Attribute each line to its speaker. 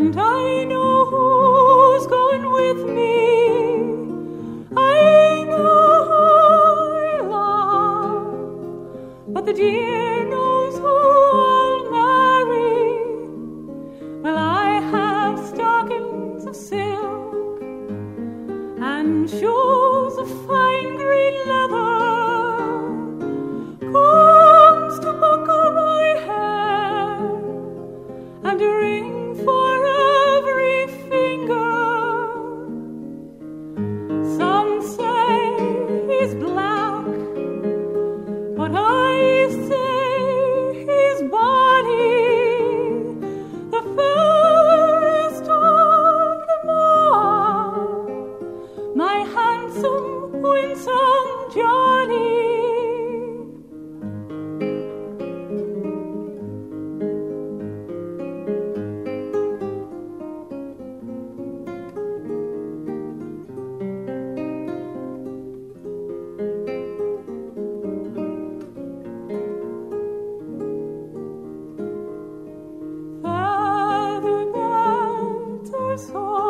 Speaker 1: and I know who's gone with me. I know I love, but the dear knows who I'll marry. Well, I have stockings of silk and shoes of fine green leather. Winsome Johnny. Feather